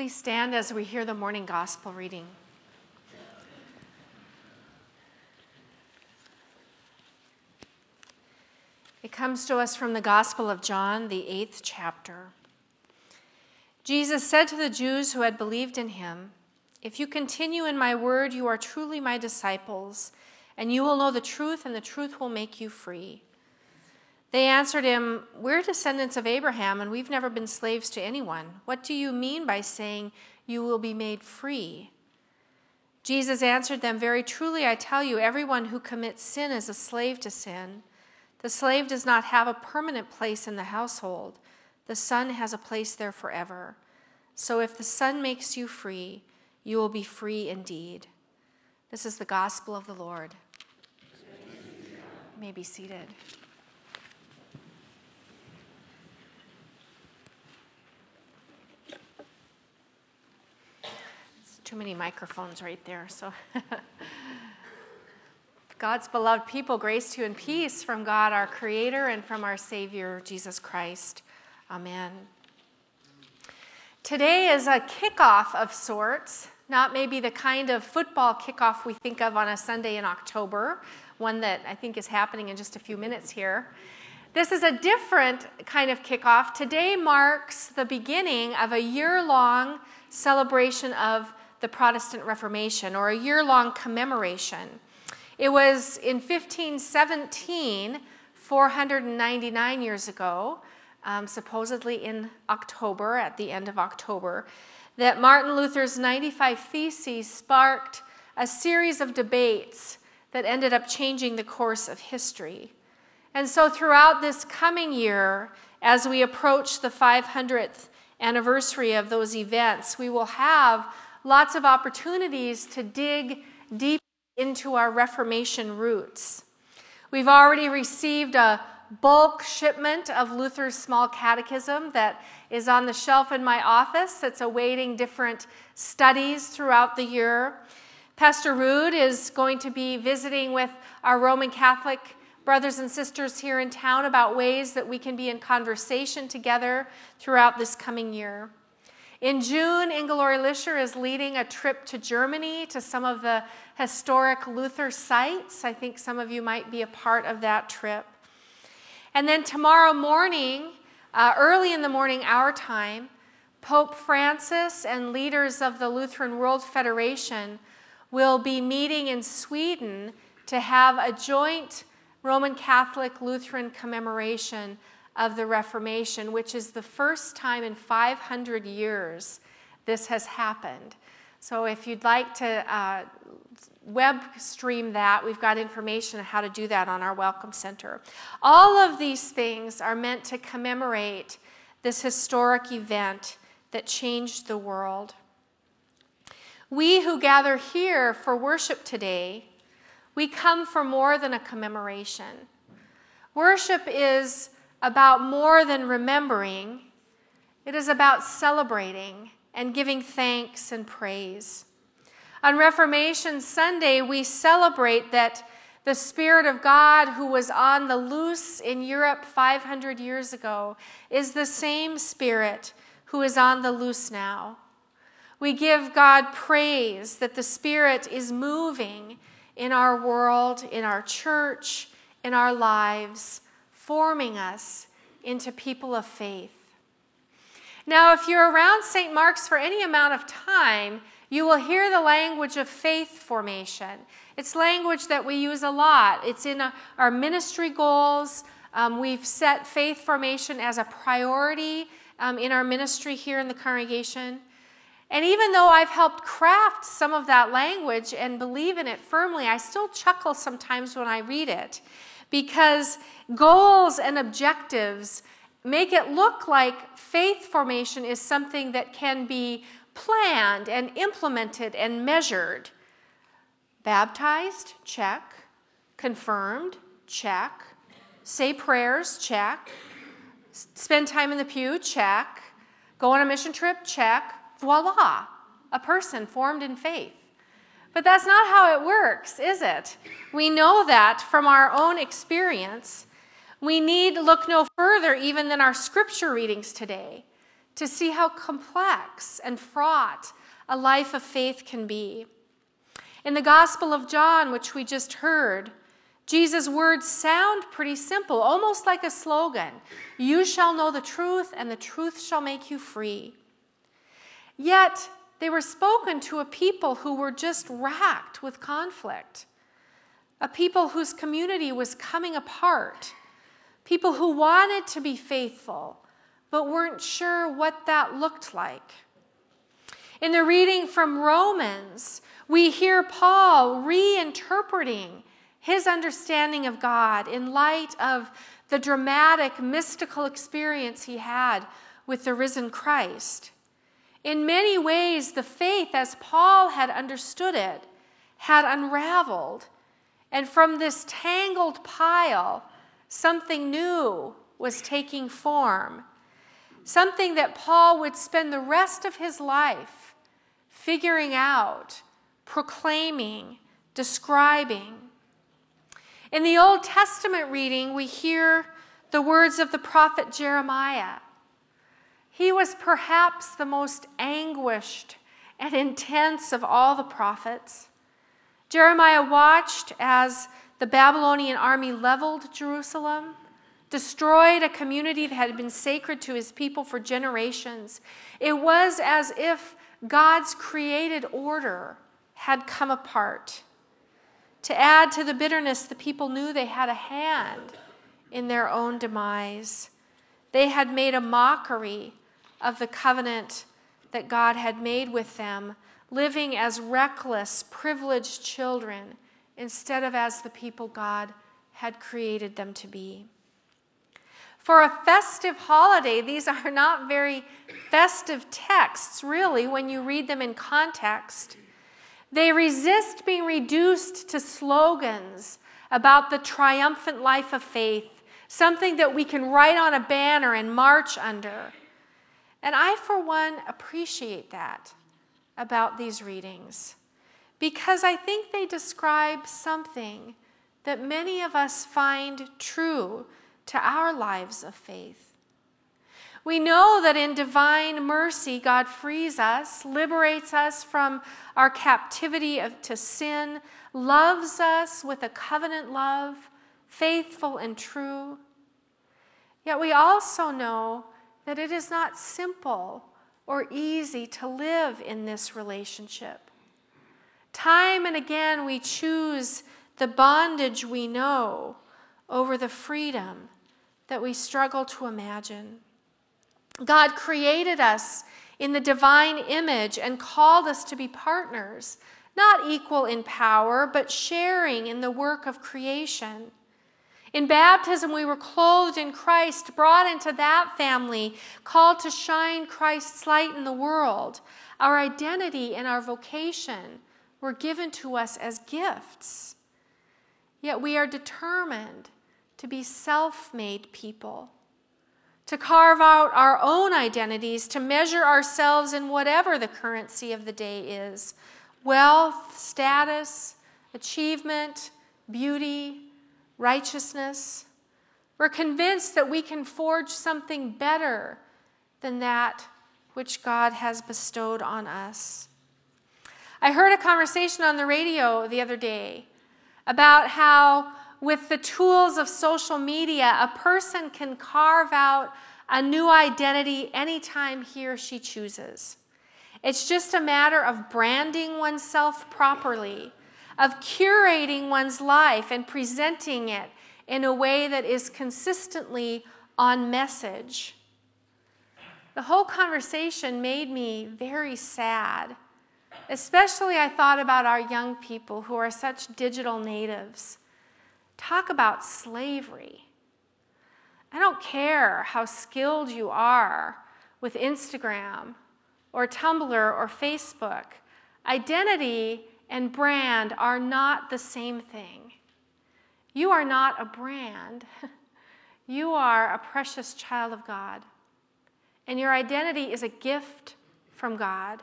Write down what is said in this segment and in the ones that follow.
Please stand as we hear the morning gospel reading. It comes to us from the Gospel of John, the eighth chapter. Jesus said to the Jews who had believed in him, If you continue in my word, you are truly my disciples, and you will know the truth, and the truth will make you free. They answered him, We're descendants of Abraham, and we've never been slaves to anyone. What do you mean by saying you will be made free? Jesus answered them, Very truly, I tell you, everyone who commits sin is a slave to sin. The slave does not have a permanent place in the household, the son has a place there forever. So if the son makes you free, you will be free indeed. This is the gospel of the Lord. You may be seated. Too many microphones right there, so. God's beloved people, grace to you and peace from God our Creator and from our Savior, Jesus Christ. Amen. Today is a kickoff of sorts, not maybe the kind of football kickoff we think of on a Sunday in October, one that I think is happening in just a few minutes here. This is a different kind of kickoff. Today marks the beginning of a year long celebration of the Protestant Reformation or a year long commemoration. It was in 1517, 499 years ago, um, supposedly in October, at the end of October, that Martin Luther's 95 Theses sparked a series of debates that ended up changing the course of history. And so, throughout this coming year, as we approach the 500th anniversary of those events, we will have lots of opportunities to dig deep into our Reformation roots. We've already received a bulk shipment of Luther's Small Catechism that is on the shelf in my office. It's awaiting different studies throughout the year. Pastor Rude is going to be visiting with our Roman Catholic brothers and sisters here in town about ways that we can be in conversation together throughout this coming year. In June, Inge-Lori Lischer is leading a trip to Germany to some of the historic Luther sites. I think some of you might be a part of that trip. And then tomorrow morning, uh, early in the morning, our time, Pope Francis and leaders of the Lutheran World Federation will be meeting in Sweden to have a joint Roman Catholic Lutheran commemoration of the Reformation, which is the first time in 500 years this has happened. So if you'd like to uh, web stream that, we've got information on how to do that on our Welcome Center. All of these things are meant to commemorate this historic event that changed the world. We who gather here for worship today, we come for more than a commemoration. Worship is about more than remembering, it is about celebrating and giving thanks and praise. On Reformation Sunday, we celebrate that the Spirit of God, who was on the loose in Europe 500 years ago, is the same Spirit who is on the loose now. We give God praise that the Spirit is moving in our world, in our church, in our lives forming us into people of faith. Now, if you're around St. Mark's for any amount of time, you will hear the language of faith formation. It's language that we use a lot. It's in our ministry goals. Um, we've set faith formation as a priority um, in our ministry here in the congregation. And even though I've helped craft some of that language and believe in it firmly, I still chuckle sometimes when I read it because goals and objectives make it look like faith formation is something that can be planned and implemented and measured. Baptized, check. Confirmed, check. Say prayers, check. Spend time in the pew, check. Go on a mission trip, check. Voila, a person formed in faith. But that's not how it works, is it? We know that from our own experience. We need look no further even than our scripture readings today to see how complex and fraught a life of faith can be. In the Gospel of John, which we just heard, Jesus' words sound pretty simple, almost like a slogan You shall know the truth, and the truth shall make you free. Yet, they were spoken to a people who were just racked with conflict, a people whose community was coming apart, people who wanted to be faithful but weren't sure what that looked like. In the reading from Romans, we hear Paul reinterpreting his understanding of God in light of the dramatic mystical experience he had with the risen Christ. In many ways, the faith, as Paul had understood it, had unraveled. And from this tangled pile, something new was taking form. Something that Paul would spend the rest of his life figuring out, proclaiming, describing. In the Old Testament reading, we hear the words of the prophet Jeremiah. He was perhaps the most anguished and intense of all the prophets. Jeremiah watched as the Babylonian army leveled Jerusalem, destroyed a community that had been sacred to his people for generations. It was as if God's created order had come apart. To add to the bitterness, the people knew they had a hand in their own demise. They had made a mockery of the covenant that God had made with them, living as reckless, privileged children instead of as the people God had created them to be. For a festive holiday, these are not very festive texts, really, when you read them in context. They resist being reduced to slogans about the triumphant life of faith, something that we can write on a banner and march under. And I, for one, appreciate that about these readings because I think they describe something that many of us find true to our lives of faith. We know that in divine mercy, God frees us, liberates us from our captivity of, to sin, loves us with a covenant love, faithful and true. Yet we also know that it is not simple or easy to live in this relationship. Time and again, we choose the bondage we know over the freedom that we struggle to imagine. God created us in the divine image and called us to be partners, not equal in power, but sharing in the work of creation. In baptism, we were clothed in Christ, brought into that family, called to shine Christ's light in the world. Our identity and our vocation were given to us as gifts. Yet we are determined to be self made people, to carve out our own identities, to measure ourselves in whatever the currency of the day is wealth, status, achievement, beauty, righteousness. We're convinced that we can forge something better than that which God has bestowed on us. I heard a conversation on the radio the other day about how with the tools of social media, a person can carve out a new identity anytime he or she chooses. It's just a matter of branding oneself properly, of curating one's life and presenting it in a way that is consistently on message. The whole conversation made me very sad. Especially, I thought about our young people who are such digital natives. Talk about slavery. I don't care how skilled you are with Instagram or Tumblr or Facebook. Identity and brand are not the same thing. You are not a brand, you are a precious child of God. And your identity is a gift from God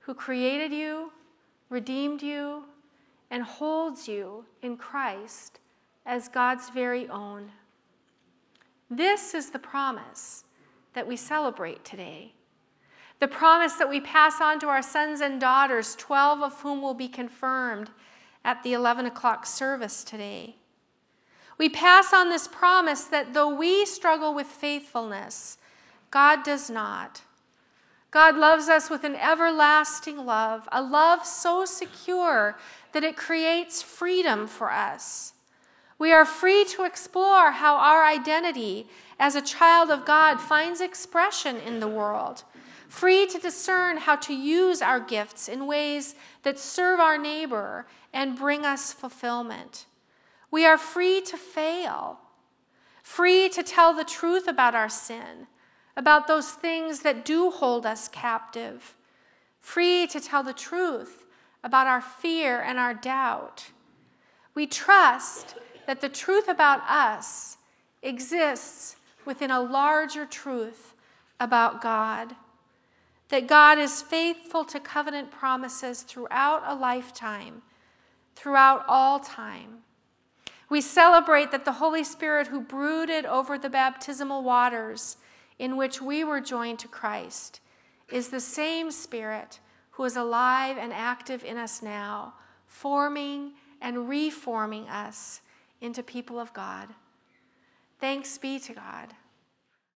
who created you, redeemed you, and holds you in Christ as God's very own. This is the promise that we celebrate today. The promise that we pass on to our sons and daughters, 12 of whom will be confirmed at the 11 o'clock service today. We pass on this promise that though we struggle with faithfulness, God does not. God loves us with an everlasting love, a love so secure that it creates freedom for us. We are free to explore how our identity as a child of God finds expression in the world, free to discern how to use our gifts in ways that serve our neighbor and bring us fulfillment. We are free to fail, free to tell the truth about our sin, about those things that do hold us captive, free to tell the truth about our fear and our doubt. We trust that the truth about us exists within a larger truth about God. That God is faithful to covenant promises throughout a lifetime, throughout all time. We celebrate that the Holy Spirit, who brooded over the baptismal waters in which we were joined to Christ, is the same Spirit who is alive and active in us now, forming and reforming us into people of God. Thanks be to God.